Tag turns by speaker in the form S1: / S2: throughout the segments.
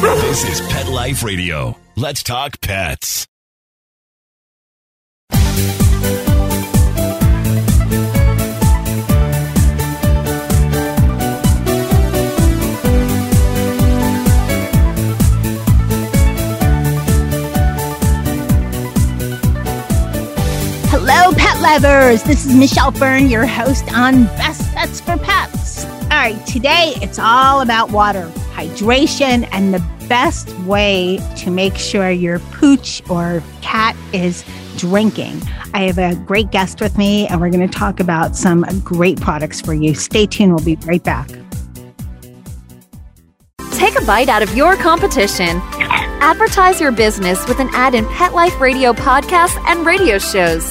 S1: This is Pet Life Radio. Let's talk pets.
S2: Hello, pet lovers. This is Michelle Byrne, your host on Best Bets for Pets. Right, today it's all about water, hydration, and the best way to make sure your pooch or cat is drinking. I have a great guest with me, and we're going to talk about some great products for you. Stay tuned, we'll be right back.
S3: Take a bite out of your competition. Advertise your business with an ad in Pet Life Radio podcasts and radio shows.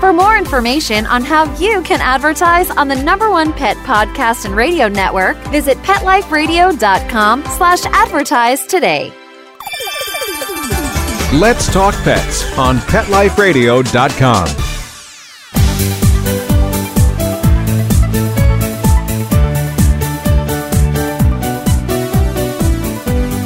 S3: For more information on how you can advertise on the number one pet podcast and radio network, visit PetLifeRadio.com slash advertise today.
S4: Let's Talk Pets on PetLifeRadio.com.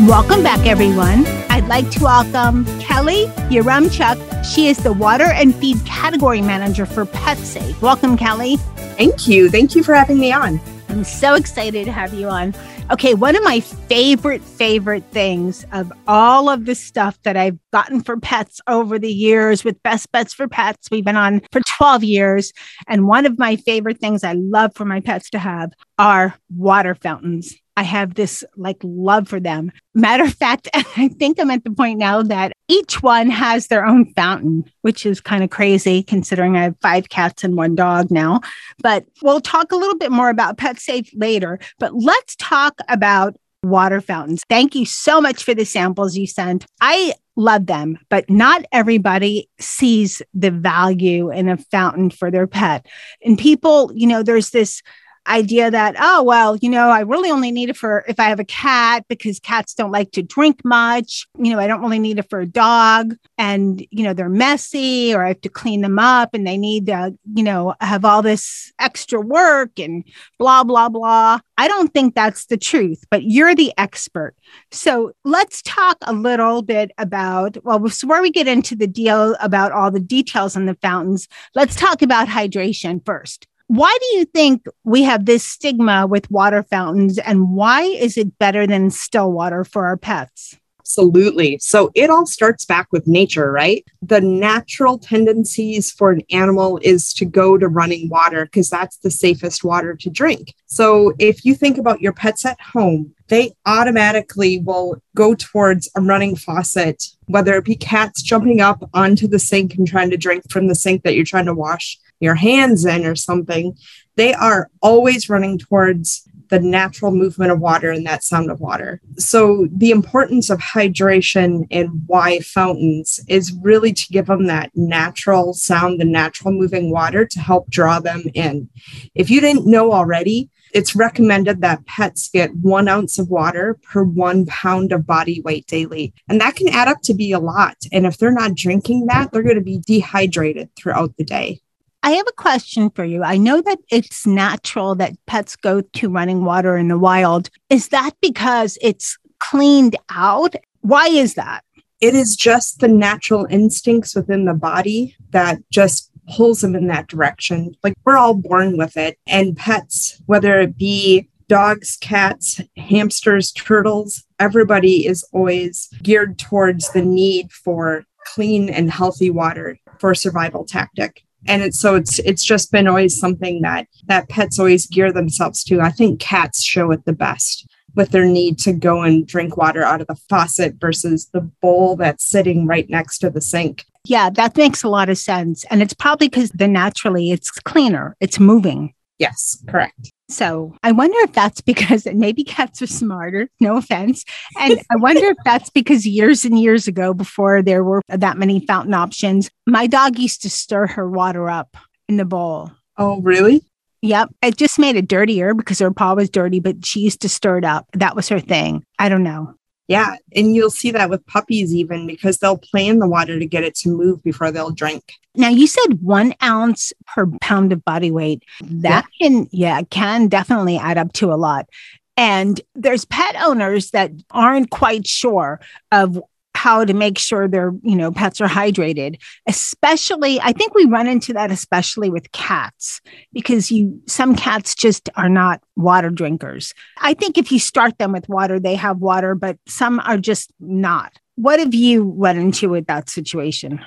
S2: Welcome back, everyone. I'd like to welcome Kelly Yaremchuk. She is the Water and Feed Category Manager for PetSafe. Welcome, Kelly.
S5: Thank you. Thank you for having me on.
S2: I'm so excited to have you on. Okay, one of my favorite, favorite things of all of the stuff that I've gotten for pets over the years with Best Bets for Pets, we've been on for 12 years. And one of my favorite things I love for my pets to have are water fountains. I have this like love for them. Matter of fact, I think I'm at the point now that each one has their own fountain, which is kind of crazy considering I have five cats and one dog now. But we'll talk a little bit more about Pet Safe later. But let's talk about water fountains. Thank you so much for the samples you sent. I love them, but not everybody sees the value in a fountain for their pet. And people, you know, there's this idea that, oh, well, you know, I really only need it for if I have a cat because cats don't like to drink much. You know, I don't really need it for a dog and, you know, they're messy or I have to clean them up and they need to, you know, have all this extra work and blah, blah, blah. I don't think that's the truth, but you're the expert. So let's talk a little bit about, well, before we get into the deal about all the details on the fountains, let's talk about hydration first. Why do you think we have this stigma with water fountains and why is it better than still water for our pets?
S5: Absolutely. So it all starts back with nature, right? The natural tendencies for an animal is to go to running water because that's the safest water to drink. So if you think about your pets at home, they automatically will go towards a running faucet, whether it be cats jumping up onto the sink and trying to drink from the sink that you're trying to wash your hands in or something. They are always running towards the natural movement of water and that sound of water. So, the importance of hydration and why fountains is really to give them that natural sound, the natural moving water to help draw them in. If you didn't know already, it's recommended that pets get one ounce of water per one pound of body weight daily. And that can add up to be a lot. And if they're not drinking that, they're going to be dehydrated throughout the day.
S2: I have a question for you. I know that it's natural that pets go to running water in the wild. Is that because it's cleaned out? Why is that?
S5: It is just the natural instincts within the body that just pulls them in that direction. Like we're all born with it. And pets, whether it be dogs, cats, hamsters, turtles, everybody is always geared towards the need for clean and healthy water for survival tactic and it's so it's it's just been always something that that pets always gear themselves to. I think cats show it the best with their need to go and drink water out of the faucet versus the bowl that's sitting right next to the sink.
S2: Yeah that makes a lot of sense. And it's probably because the naturally it's cleaner it's moving.
S5: Yes correct
S2: So I wonder if that's because maybe cats are smarter, no offense. And I wonder if that's because years and years ago, before there were that many fountain options, my dog used to stir her water up in the bowl.
S5: Oh, really?
S2: Yep. It just made it dirtier because her paw was dirty, but she used to stir it up. That was her thing. I don't know.
S5: Yeah. And you'll see that with puppies, even because they'll play in the water to get it to move before they'll drink.
S2: Now, you said one ounce per pound of body weight. That yeah. can, yeah, can definitely add up to a lot. And there's pet owners that aren't quite sure of how to make sure their you know pets are hydrated especially i think we run into that especially with cats because you some cats just are not water drinkers. I think if you start them with water they have water but some are just not. What have you run into with that situation?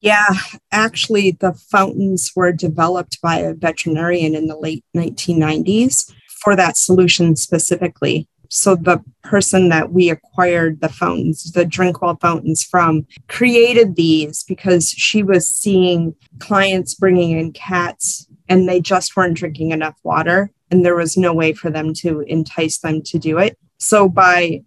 S5: Yeah, actually, the fountains were developed by a veterinarian in the late 1990s for that solution specifically so the person that we acquired the fountains, the Drinkwell fountains from, created these because she was seeing clients bringing in cats and they just weren't drinking enough water and there was no way for them to entice them to do it. So by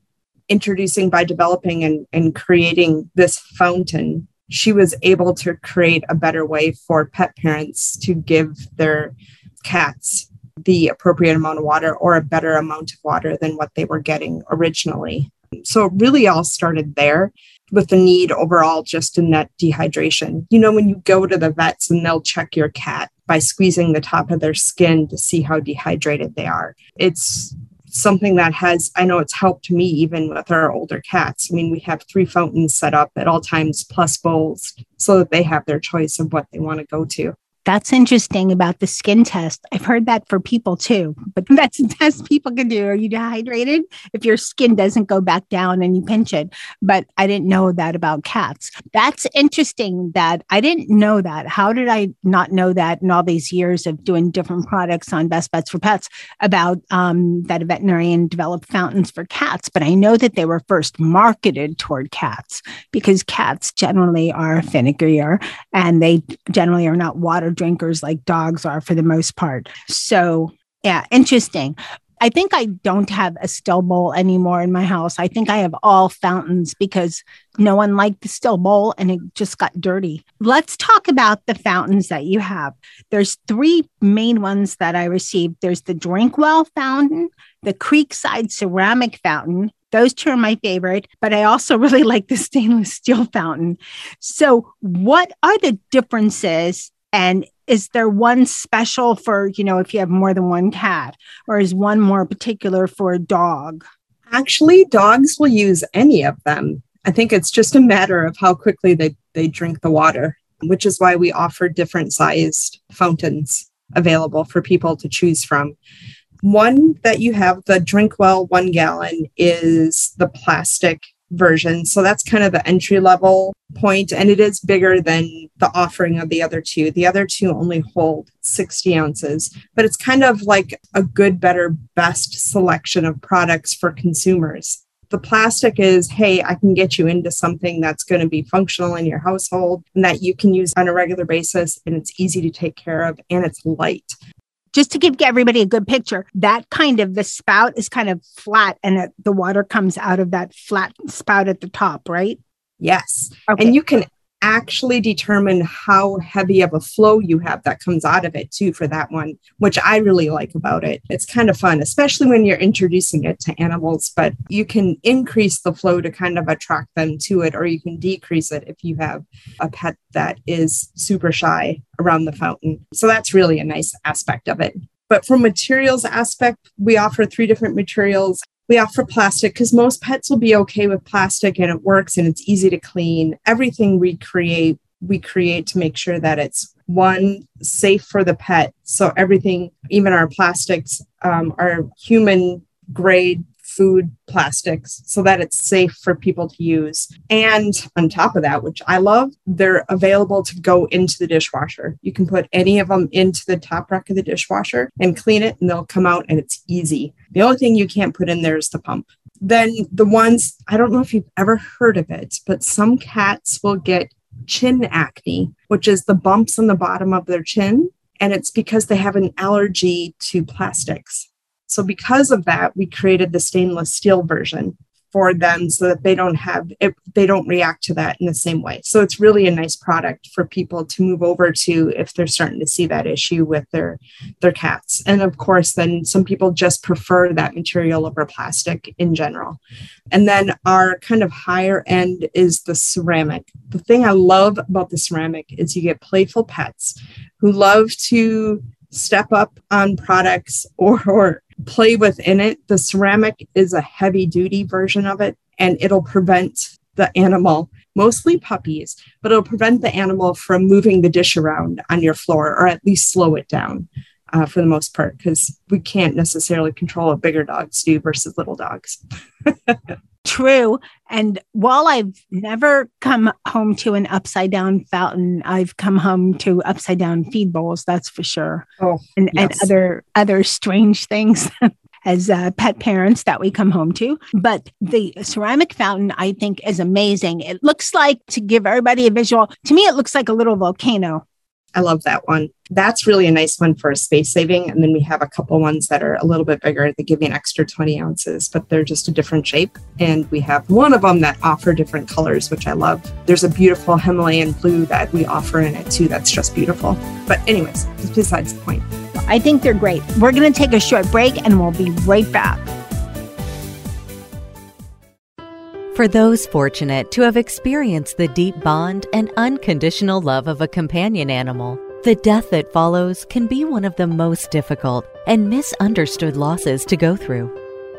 S5: introducing, by developing and, and creating this fountain, she was able to create a better way for pet parents to give their cats the appropriate amount of water or a better amount of water than what they were getting originally. So it really all started there with the need overall just in that dehydration. You know, when you go to the vets and they'll check your cat by squeezing the top of their skin to see how dehydrated they are. It's something that has, I know it's helped me even with our older cats. I mean, we have three fountains set up at all times plus bowls so that they have their choice of what they want to go to.
S2: That's interesting about the skin test. I've heard that for people too, but that's the test people can do. Are you dehydrated? If your skin doesn't go back down and you pinch it. But I didn't know that about cats. That's interesting that I didn't know that. How did I not know that in all these years of doing different products on Best Bets for Pets about um, that a veterinarian developed fountains for cats? But I know that they were first marketed toward cats because cats generally are finickier and they generally are not water drinkers like dogs are for the most part. So, yeah, interesting. I think I don't have a still bowl anymore in my house. I think I have all fountains because no one liked the still bowl and it just got dirty. Let's talk about the fountains that you have. There's three main ones that I received. There's the Drinkwell fountain, the Creekside ceramic fountain. Those two are my favorite, but I also really like the stainless steel fountain. So, what are the differences and is there one special for, you know, if you have more than one cat, or is one more particular for a dog?
S5: Actually, dogs will use any of them. I think it's just a matter of how quickly they, they drink the water, which is why we offer different sized fountains available for people to choose from. One that you have, the Drinkwell one gallon, is the plastic version. So that's kind of the entry level point, and it is bigger than the offering of the other two. The other two only hold 60 ounces, but it's kind of like a good, better, best selection of products for consumers. The plastic is, hey, I can get you into something that's going to be functional in your household and that you can use on a regular basis, and it's easy to take care of and it's light
S2: just to give everybody a good picture, that kind of the spout is kind of flat and it, the water comes out of that flat spout at the top, right?
S5: Yes. Okay. And you can actually determine how heavy of a flow you have that comes out of it too for that one which i really like about it. It's kind of fun especially when you're introducing it to animals but you can increase the flow to kind of attract them to it or you can decrease it if you have a pet that is super shy around the fountain. So that's really a nice aspect of it. But from materials aspect we offer three different materials we offer plastic because most pets will be okay with plastic and it works and it's easy to clean. Everything we create, we create to make sure that it's one safe for the pet. So everything, even our plastics, um, are human grade food plastics so that it's safe for people to use. And on top of that, which I love, they're available to go into the dishwasher. You can put any of them into the top rack of the dishwasher and clean it, and they'll come out and it's easy. The only thing you can't put in there is the pump. Then the ones, I don't know if you've ever heard of it, but some cats will get chin acne, which is the bumps on the bottom of their chin and it's because they have an allergy to plastics. So, because of that, we created the stainless steel version for them so that they don't have it, they don't react to that in the same way. So it's really a nice product for people to move over to if they're starting to see that issue with their their cats. And of course, then some people just prefer that material over plastic in general. And then our kind of higher end is the ceramic. The thing I love about the ceramic is you get playful pets who love to step up on products or, or play within it. The ceramic is a heavy duty version of it, and it'll prevent the animal, mostly puppies, but it'll prevent the animal from moving the dish around on your floor or at least slow it down. Uh, for the most part, because we can't necessarily control what bigger dogs do versus little dogs.
S2: True. And while I've never come home to an upside down fountain, I've come home to upside down feed bowls, that's for sure.
S5: Oh,
S2: and,
S5: yes.
S2: and other other strange things as uh, pet parents that we come home to. But the ceramic fountain, I think, is amazing. It looks like, to give everybody a visual, to me, it looks like a little volcano.
S5: I love that one. That's really a nice one for a space saving. And then we have a couple ones that are a little bit bigger. They give you an extra 20 ounces, but they're just a different shape. And we have one of them that offer different colors, which I love. There's a beautiful Himalayan blue that we offer in it too. That's just beautiful. But anyways, besides the point.
S2: I think they're great. We're going to take a short break and we'll be right back.
S6: For those fortunate to have experienced the deep bond and unconditional love of a companion animal, the death that follows can be one of the most difficult and misunderstood losses to go through.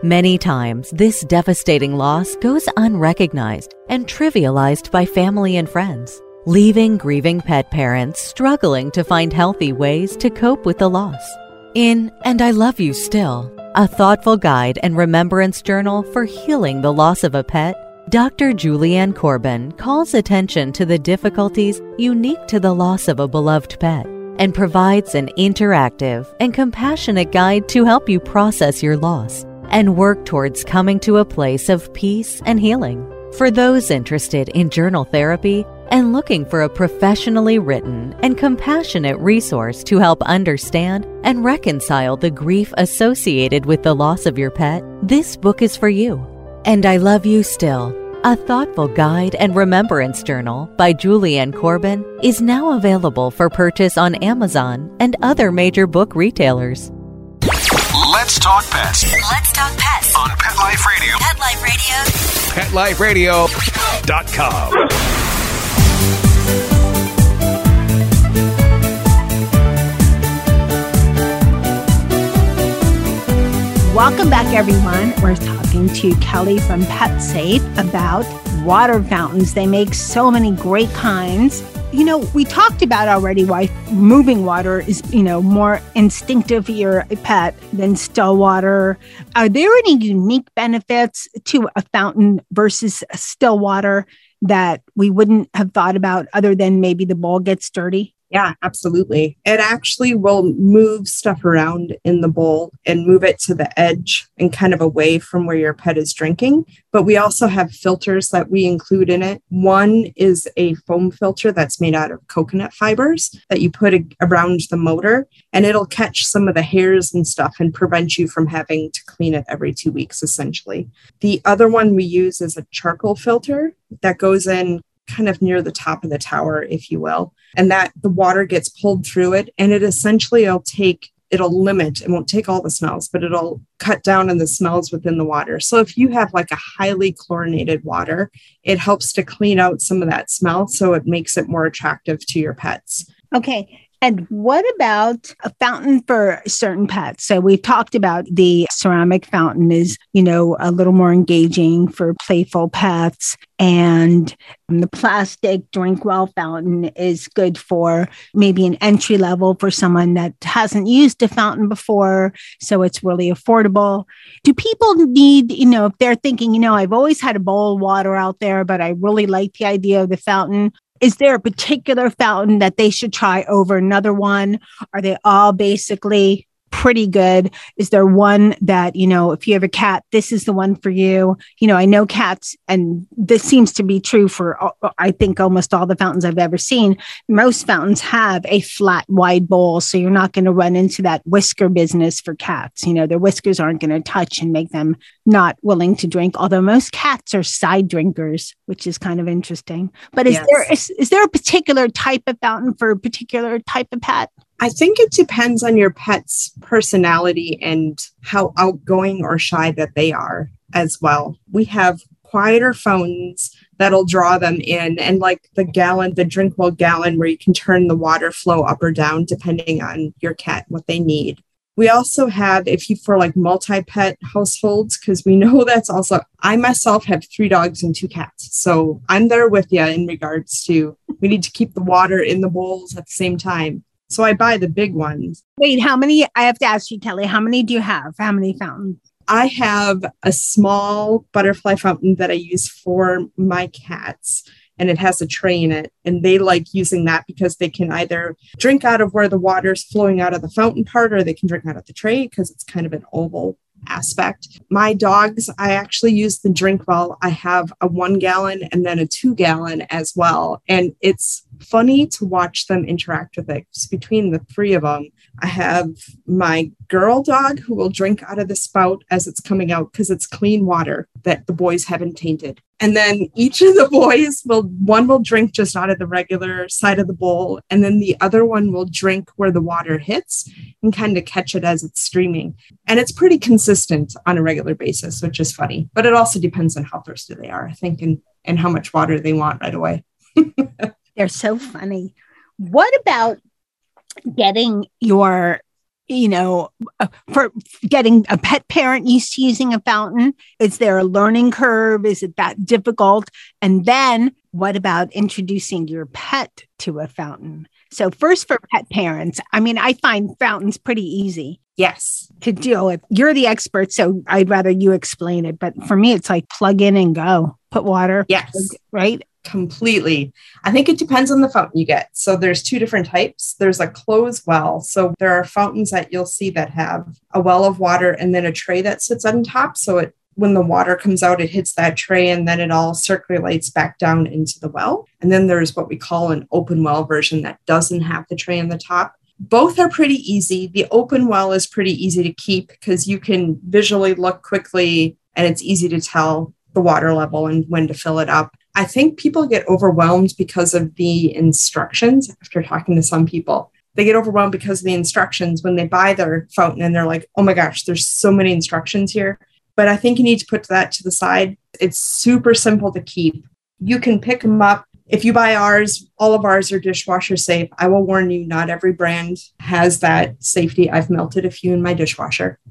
S6: Many times, this devastating loss goes unrecognized and trivialized by family and friends, leaving grieving pet parents struggling to find healthy ways to cope with the loss. In And I Love You Still, a thoughtful guide and remembrance journal for healing the loss of a pet, Dr. Julianne Corbin calls attention to the difficulties unique to the loss of a beloved pet and provides an interactive and compassionate guide to help you process your loss and work towards coming to a place of peace and healing. For those interested in journal therapy and looking for a professionally written and compassionate resource to help understand and reconcile the grief associated with the loss of your pet, this book is for you. And I Love You Still, a thoughtful guide and remembrance journal by Julianne Corbin, is now available for purchase on Amazon and other major book retailers.
S1: Let's talk pets
S7: Let's talk pets.
S1: on Pet Life Radio.
S7: Pet Life Radio.
S1: PetLifeRadio.com.
S2: Welcome back, everyone. We're talking to Kelly from Pet Safe about water fountains. They make so many great kinds. You know, we talked about already why moving water is, you know, more instinctive for your pet than still water. Are there any unique benefits to a fountain versus a still water that we wouldn't have thought about other than maybe the bowl gets dirty?
S5: Yeah, absolutely. It actually will move stuff around in the bowl and move it to the edge and kind of away from where your pet is drinking. But we also have filters that we include in it. One is a foam filter that's made out of coconut fibers that you put around the motor, and it'll catch some of the hairs and stuff and prevent you from having to clean it every two weeks, essentially. The other one we use is a charcoal filter that goes in kind of near the top of the tower, if you will, and that the water gets pulled through it. And it essentially will take, it'll limit, it won't take all the smells, but it'll cut down on the smells within the water. So if you have like a highly chlorinated water, it helps to clean out some of that smell. So it makes it more attractive to your pets.
S2: Okay. And what about a fountain for certain pets? So we've talked about the ceramic fountain is, you know, a little more engaging for playful pets. And the plastic Drinkwell fountain is good for maybe an entry level for someone that hasn't used a fountain before. So it's really affordable. Do people need, you know, if they're thinking, you know, I've always had a bowl of water out there, but I really like the idea of the fountain. Is there a particular fountain that they should try over another one? Are they all basically pretty good? Is there one that, you know, if you have a cat, this is the one for you? You know, I know cats, and this seems to be true for, I think, almost all the fountains I've ever seen. Most fountains have a flat, wide bowl. So you're not going to run into that whisker business for cats. You know, their whiskers aren't going to touch and make them not willing to drink, although most cats are side drinkers, which is kind of interesting. But is yes. there is, is there a particular type of fountain for a particular type of pet?
S5: I think it depends on your pet's personality and how outgoing or shy that they are as well. We have quieter fountains that'll draw them in and like the gallon the Drinkwell gallon where you can turn the water flow up or down depending on your cat what they need we also have if you for like multi-pet households because we know that's also i myself have three dogs and two cats so i'm there with you in regards to we need to keep the water in the bowls at the same time so I buy the big ones.
S2: Wait, how many? I have to ask you, Kelly, how many do you have? How many fountains?
S5: I have a small butterfly fountain that I use for my cats, and it has a tray in it. And they like using that because they can either drink out of where the water's flowing out of the fountain part, or they can drink out of the tray because it's kind of an oval aspect. My dogs, I actually use the Drinkwell. I have a one gallon and then a two gallon as well. And it's funny to watch them interact with it. Between the three of them, I have my girl dog who will drink out of the spout as it's coming out because it's clean water that the boys haven't tainted. And then each of the boys will, one will drink just out of the regular side of the bowl, and then the other one will drink where the water hits and kind of catch it as it's streaming. And it's pretty consistent on a regular basis, which is funny. But it also depends on how thirsty they are, I think, and, and how much water they want right away.
S2: They're so funny. What about getting your you know, uh, for getting a pet parent used to using a fountain? Is there a learning curve? Is it that difficult? And then what about introducing your pet to a fountain? So, first for pet parents, I mean, I find fountains pretty easy.
S5: Yes.
S2: To deal with. You're the expert, so I'd rather you explain it. But for me, it's like plug in and go, put water.
S5: Yes.
S2: Plug, right
S5: completely. I think it depends on the fountain you get. So there's two different types. There's a closed well. So there are fountains that you'll see that have a well of water and then a tray that sits on top. So it when the water comes out, it hits that tray and then it all circulates back down into the well. And then there's what we call an open well version that doesn't have the tray on the top. Both are pretty easy. The open well is pretty easy to keep because you can visually look quickly and it's easy to tell the water level and when to fill it up. I think people get overwhelmed because of the instructions after talking to some people. They get overwhelmed because of the instructions when they buy their fountain and they're like, oh my gosh, there's so many instructions here. But I think you need to put that to the side. It's super simple to keep. You can pick them up if you buy ours, all of ours are dishwasher safe. I will warn you, not every brand has that safety. I've melted a few in my dishwasher.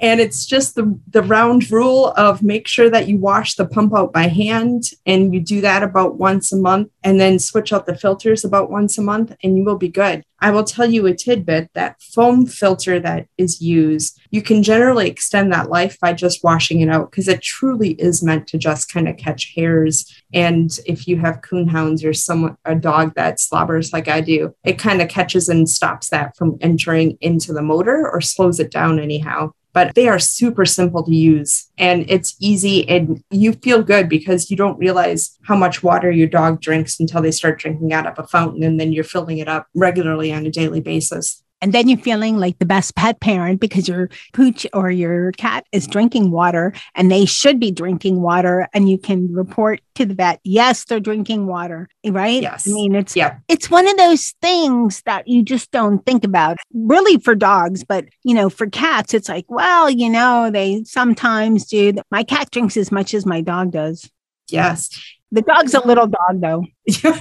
S5: and it's just the, the round rule of make sure that you wash the pump out by hand and you do that about once a month and then switch out the filters about once a month and you will be good. I will tell you a tidbit that foam filter that is used, you can generally extend that life by just washing it out because it truly is meant to just kind of catch hairs. And if you have coonhounds or someone, a dog that slobbers like I do, it kind of catches and stops that from entering into the motor or slows it down anyhow but they are super simple to use and it's easy and you feel good because you don't realize how much water your dog drinks until they start drinking out of a fountain and then you're filling it up regularly on a daily basis.
S2: And then you're feeling like the best pet parent because your pooch or your cat is drinking water and they should be drinking water. And you can report to the vet, yes, they're drinking water, right?
S5: Yes.
S2: I mean, it's, yeah. it's one of those things that you just don't think about really for dogs, but you know, for cats, it's like, well, you know, they sometimes do. My cat drinks as much as my dog does.
S5: Yes.
S2: The dog's a little dog though.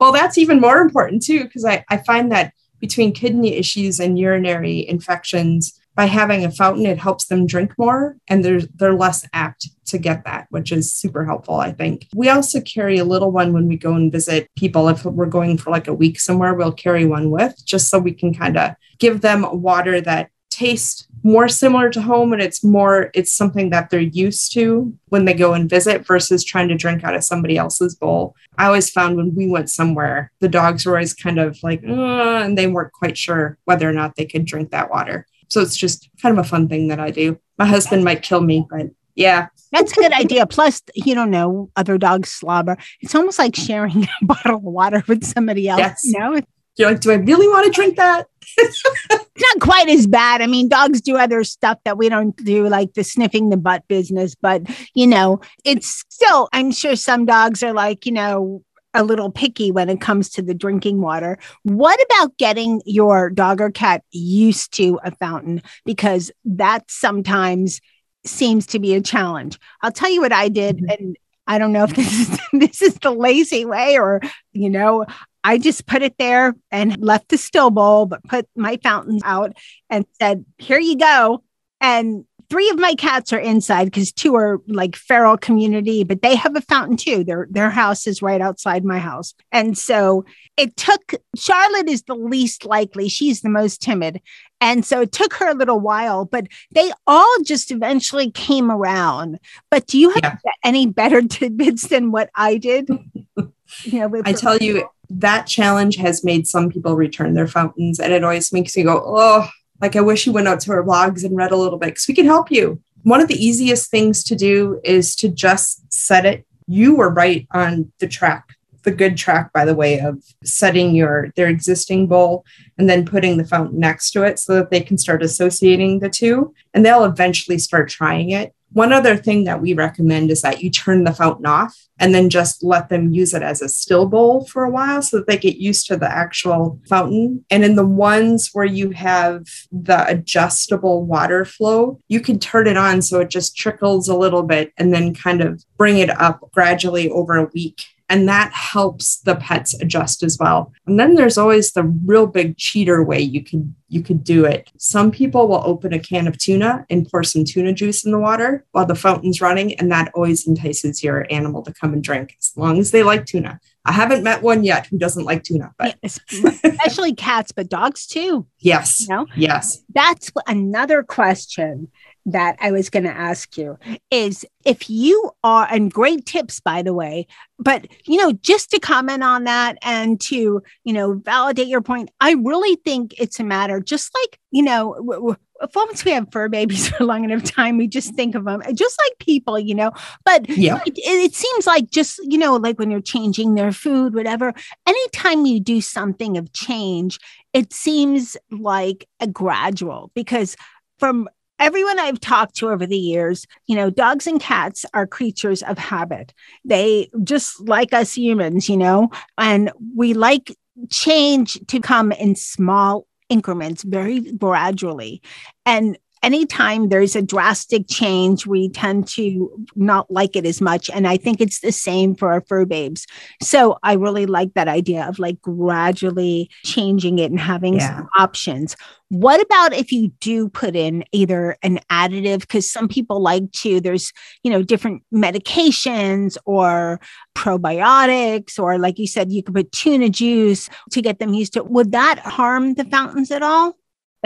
S5: well, that's even more important too, because I, I find that between kidney issues and urinary infections. By having a fountain it helps them drink more and they're they're less apt to get that which is super helpful i think. We also carry a little one when we go and visit people. If we're going for like a week somewhere we'll carry one with just so we can kind of give them water that tastes more similar to home and it's more it's something that they're used to when they go and visit versus trying to drink out of somebody else's bowl i always found when we went somewhere the dogs were always kind of like uh, and they weren't quite sure whether or not they could drink that water So it's just kind of a fun thing that I do. My husband might kill me, but yeah.
S2: That's a good idea. Plus, you don't know, other dogs slobber. It's almost like sharing a bottle of water with somebody else.
S5: Yes.
S2: You know,
S5: You're like, do I really want to drink that?
S2: not quite as bad. I mean, dogs do other stuff that we don't do, like the sniffing the butt business, but you know, it's still, I'm sure some dogs are like, you know, a little picky when it comes to the drinking water. What about getting your dog or cat used to a fountain? Because that sometimes seems to be a challenge. I'll tell you what I did,
S5: Mhm.
S2: and I don't know if this is this is the lazy way or you know, I just put it there and left the still bowl, but put my fountains out and said, "Here you go." And three of my cats are inside because two are like feral community, but they have a fountain too. Their their house is right outside my house, and so it took Charlotte is the least likely. She's the most timid, and so it took her a little while, but they all just eventually came around. But do you have
S5: Yeah.
S2: any better tidbits than what I did? You know,
S5: I tell you, that challenge has made some people return their fountains, and it always makes me go, oh, like I wish you went out to our blogs and read a little bit because we can help you. One of the easiest things to do is to just set it. You were right on the track, the good track, by the way, of setting your their existing bowl and then putting the fountain next to it so that they can start associating the two, and they'll eventually start trying it. One other thing that we recommend is that you turn the fountain off and then just let them use it as a still bowl for a while so that they get used to the actual fountain. And in the ones where you have the adjustable water flow, you can turn it on so it just trickles a little bit and then kind of bring it up gradually over a week. And that helps the pets adjust as well. And then there's always the real big cheater way you could you could do it. Some people will open a can of tuna and pour some tuna juice in the water while the fountain's running, and that always entices your animal to come and drink as long as they like tuna. I haven't met one yet who doesn't like tuna, but
S2: especially cats, but dogs too.
S5: yes,
S2: You know,
S5: yes.
S2: that's another question that I was going to ask you is if you are, and great tips, by the way, but, you know, just to comment on that and to, you know, validate your point, I really think it's a matter, just like, you know, w- w- once we have fur babies for long enough time, we just think of them just like people, you know, but
S5: Yeah.
S2: it, it seems like just, you know, like when you're changing their food, whatever, anytime you do something of change, it seems like a gradual because from everyone I've talked to over the years, you know, dogs and cats are creatures of habit. They just like us humans, you know, and we like change to come in small increments, very gradually. And anytime there's a drastic change, we tend to not like it as much. And I think it's the same for our fur babes. So I really like that idea of like gradually changing it and having
S5: Yeah.
S2: some options. What about if you do put in either an additive? Because some people like to, there's, you know, different medications or probiotics, or like you said, you could put tuna juice to get them used to. Would that harm the fountains at all?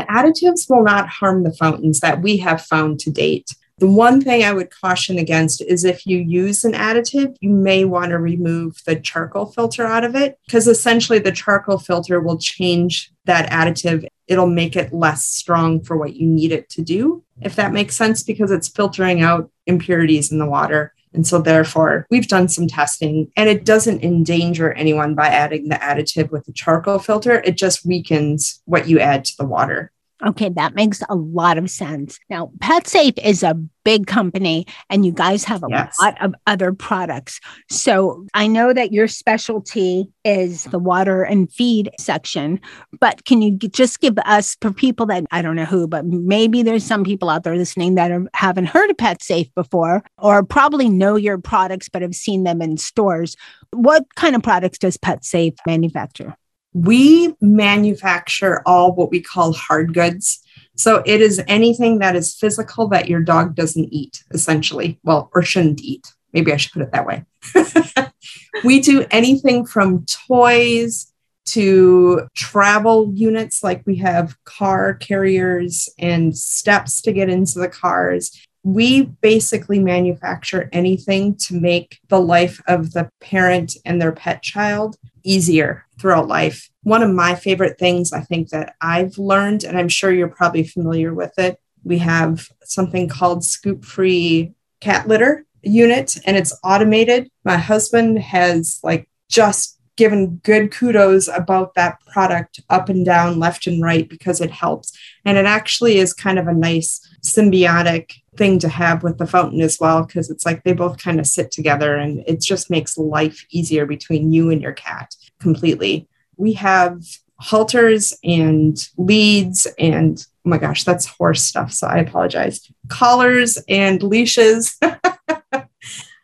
S5: The additives will not harm the fountains that we have found to date. The one thing I would caution against is if you use an additive, you may want to remove the charcoal filter out of it because essentially the charcoal filter will change that additive. It'll make it less strong for what you need it to do, if that makes sense, because it's filtering out impurities in the water. And so, therefore, we've done some testing and it doesn't endanger anyone by adding the additive with the charcoal filter. It just weakens what you add to the water.
S2: Okay, that makes a lot of sense. Now, PetSafe is a big company and you guys have a
S5: Yes.
S2: lot of other products. So I know that your specialty is the water and feed section, but can you just give us, for people that I don't know who, but maybe there's some people out there listening that are, haven't heard of PetSafe before or probably know your products but have seen them in stores. What kind of products does PetSafe manufacture?
S5: We manufacture all what we call hard goods. So it is anything that is physical that your dog doesn't eat, essentially. Well, or shouldn't eat. Maybe I should put it that way. we do anything from toys to travel units, like we have car carriers and steps to get into the cars. We basically manufacture anything to make the life of the parent and their pet child easier throughout life. One of my favorite things I think that I've learned, and I'm sure you're probably familiar with it, we have something called scoop free cat litter unit and it's automated. My husband has like just given good kudos about that product up and down, left and right, because it helps. And it actually is kind of a nice symbiotic thing to have with the fountain as well, because it's like they both kind of sit together and it just makes life easier between you and your cat completely. We have halters and leads and oh my gosh, that's horse stuff. So I apologize. Collars and leashes.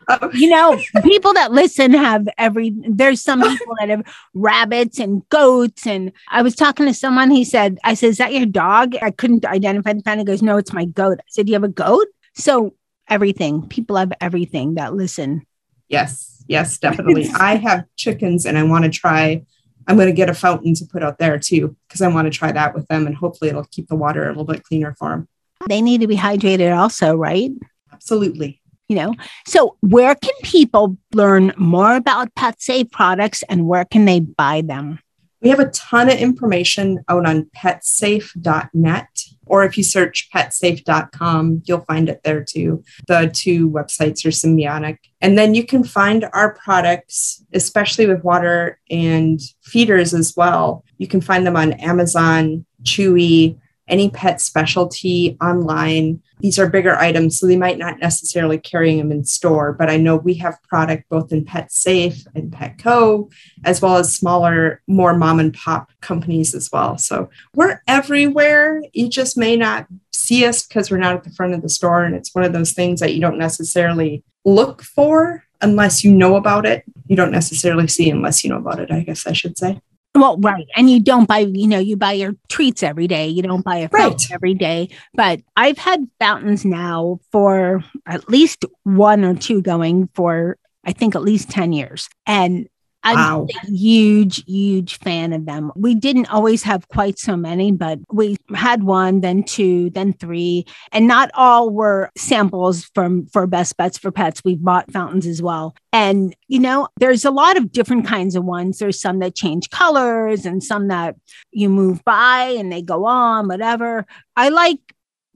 S2: you know, people that listen have every, there's some people that have rabbits and goats. And I was talking to someone, he said, I said, Is that your dog? I couldn't identify the fan. He goes, No, it's my goat. I said, Do you have a goat? So everything, people have everything that listen.
S5: Yes, yes, definitely. I have chickens and I want to try. I'm going to get a fountain to put out there too, because I want to try that with them and hopefully it'll keep the water a little bit cleaner for them.
S2: They need to be hydrated also, right?
S5: Absolutely
S2: you know? So where can people learn more about pet safe products and where can they buy them?
S5: We have a ton of information out on petsafe.net or if you search petsafe.com you'll find it there too. The two websites are symbiotic. And then you can find our products especially with water and feeders as well. You can find them on amazon chewy any pet specialty online. These are bigger items, so they might not necessarily carry them in store, but I know we have product both in PetSmart and Petco, as well as smaller, more mom and pop companies as well. So we're everywhere. You just may not see us because we're not at the front of the store. And it's one of those things that you don't necessarily look for unless you know about it. You don't necessarily see unless you know about it, I guess I should say.
S2: Well, right. And you don't buy, you know, you buy your treats every day. You don't buy a fountain right. every day. But I've had fountains now for at least one or two going for, I think, at least 10 years. And I'm wow. a huge, huge fan of them. We didn't always have quite so many, but we had one, then two, then three, and not all were samples from for best bets for pets. We bought fountains as well. And you know, there's a lot of different kinds of ones. There's some that change colors and some that you move by and they go on, whatever. I like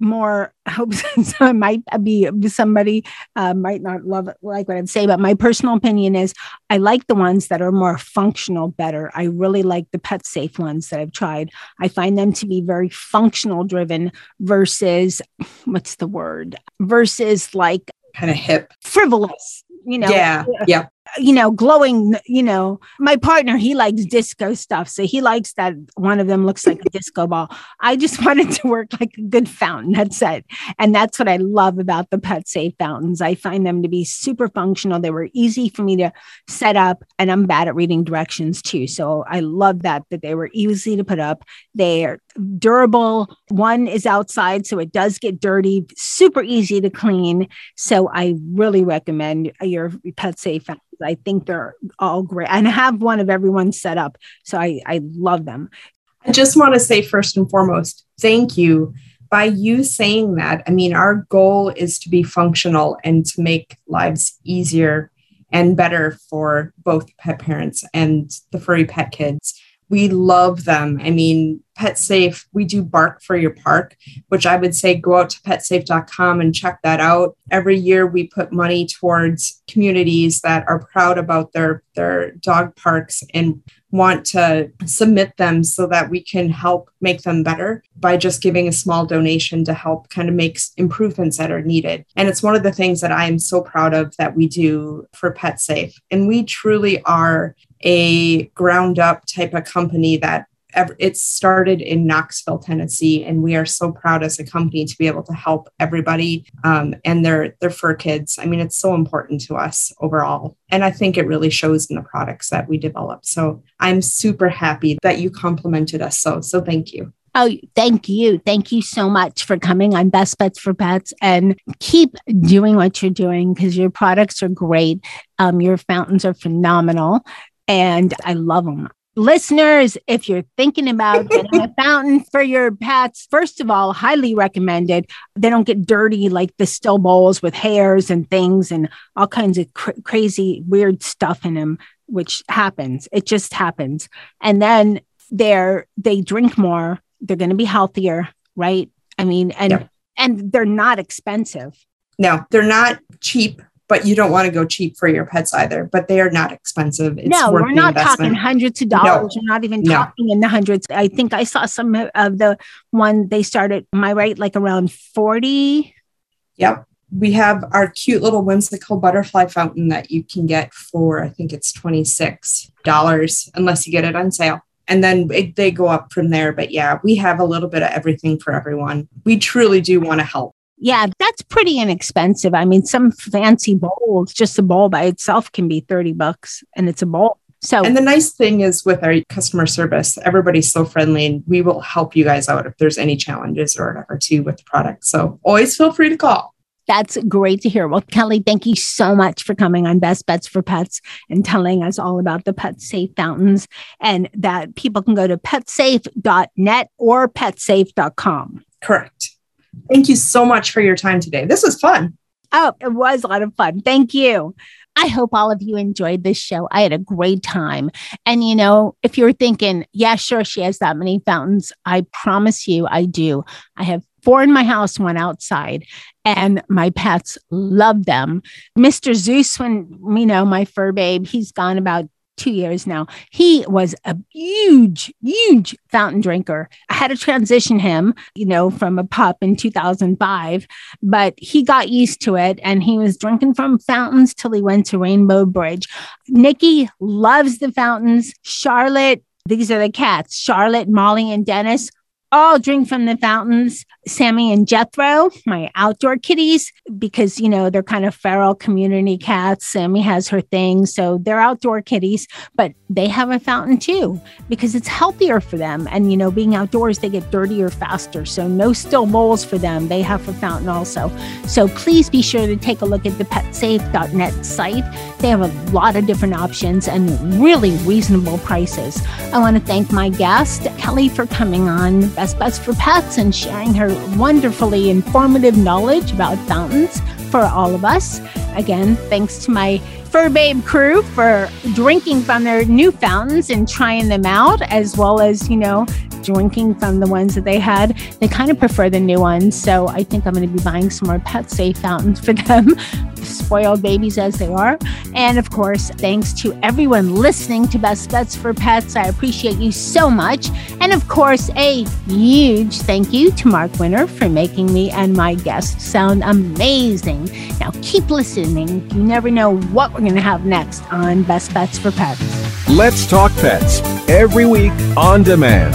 S2: more hopes so might be somebody uh, might not love it like what i'd say but my personal opinion is i like the ones that are more functional better. I really like the pet safe ones that i've tried. I find them to be very functional driven versus what's the word? Versus like
S5: kind of hip.
S2: frivolous you know?
S5: Yeah yeah
S2: you know, glowing, you know, my partner, he likes disco stuff. So he likes that one of them looks like a disco ball. I just wanted to work like a good fountain. That's it. And that's what I love about the pet safe fountains. I find them to be super functional. They were easy for me to set up and I'm bad at reading directions too. So I love that, that they were easy to put up. They're durable. One is outside, so it does get dirty, super easy to clean. So I really recommend your pet safe. I think they're all great. And have one of everyone set up. So I, I love them.
S5: I just want to say, first and foremost, thank you. By you saying that, I mean, our goal is to be functional and to make lives easier and better for both pet parents and the furry pet kids we love them. I mean, Pet Safe, we do Bark for Your Park, which I would say go out to petsafe.com and check that out. Every year we put money towards communities that are proud about their, their dog parks and want to submit them so that we can help make them better by just giving a small donation to help kind of make improvements that are needed. And it's one of the things that I am so proud of that we do for Pet Safe. And we truly are a ground up type of company that it started in Knoxville, Tennessee, and we are so proud as a company to be able to help everybody um, and their their fur kids. I mean, it's so important to us overall, and I think it really shows in the products that we develop. So I'm super happy that you complimented us. So so thank you.
S2: Oh, thank you. Thank you so much for coming on Best Bets for Pets and keep doing what you're doing because your products are great. Um, your fountains are phenomenal and I love them. Listeners, if you're thinking about getting a fountain for your pets, first of all, highly recommended. They don't get dirty like the still bowls with hairs and things and all kinds of cr- crazy, weird stuff in them. which happens. It just happens. And then they're they drink more, they're going to be healthier, right? I mean, and
S5: Yeah.
S2: and they're not expensive.
S5: No, they're not cheap, but you don't want to go cheap for your pets either. But they are not expensive. It's
S2: no,
S5: worth
S2: we're not talking hundreds of dollars. No. We're not even
S5: No.
S2: talking in the hundreds. I think I saw some of the one they started, am I right? Like around 40.
S5: Yep. We have our cute little whimsical butterfly fountain that you can get for, I think it's $26 unless you get it on sale. And then it, they go up from there. But yeah, we have a little bit of everything for everyone. We truly do want to help.
S2: Yeah, that's pretty inexpensive. I mean, some fancy bowls, just a bowl by itself can be 30 bucks and it's a bowl. So
S5: And the nice thing is with our customer service, everybody's so friendly and we will help you guys out if there's any challenges or whatever too with the product. So always feel free to call.
S2: That's great to hear. Well, Kelly, thank you so much for coming on Best Bets for Pets and telling us all about the PetSafe fountains and that people can go to petsafe.net or petsafe.com.
S5: Correct. Thank you so much for your time today. This was fun.
S2: Oh, it was a lot of fun. Thank you. I hope all of you enjoyed this show. I had a great time. And, you know, if you're thinking, yeah, sure, she has that many fountains, I promise you I do. I have four in my house, one outside, and my pets love them. Mr. Zeus, when, you know, my fur babe, he's gone about two years now. He was a huge, huge fountain drinker. I had to transition him, you know, from a pup in 2005 but he got used to it and he was drinking from fountains till he went to Rainbow Bridge. Nikki loves the fountains. Charlotte, these are the cats Charlotte, Molly, and Dennis. All drink from the fountains. Sammy and Jethro, my outdoor kitties, because you know they're kind of feral community cats. Sammy has her thing, so they're outdoor kitties, but they have a fountain too because it's healthier for them. And you know, being outdoors, they get dirtier faster. So no still bowls for them. They have a fountain also. So please be sure to take a look at the petsafe.net site. They have a lot of different options and really reasonable prices. I want to thank my guest, Kelly, for coming on Best Bets for Pets and sharing her wonderfully informative knowledge about fountains for all of us. Again, thanks to my Fur Babe crew for drinking from their new fountains and trying them out, as well as, you know, drinking from the ones that they had. They kind of prefer the new ones. So I think I'm going to be buying some more PetSafe fountains for them, spoiled babies as they are. And of course, thanks to everyone listening to Best Bets for Pets. I appreciate you so much. And of course, a huge thank you to Mark Winter for making me and my guests sound amazing. Now keep listening. You never know what we're going to have next on Best Bets for Pets.
S4: Let's Talk Pets every week on demand,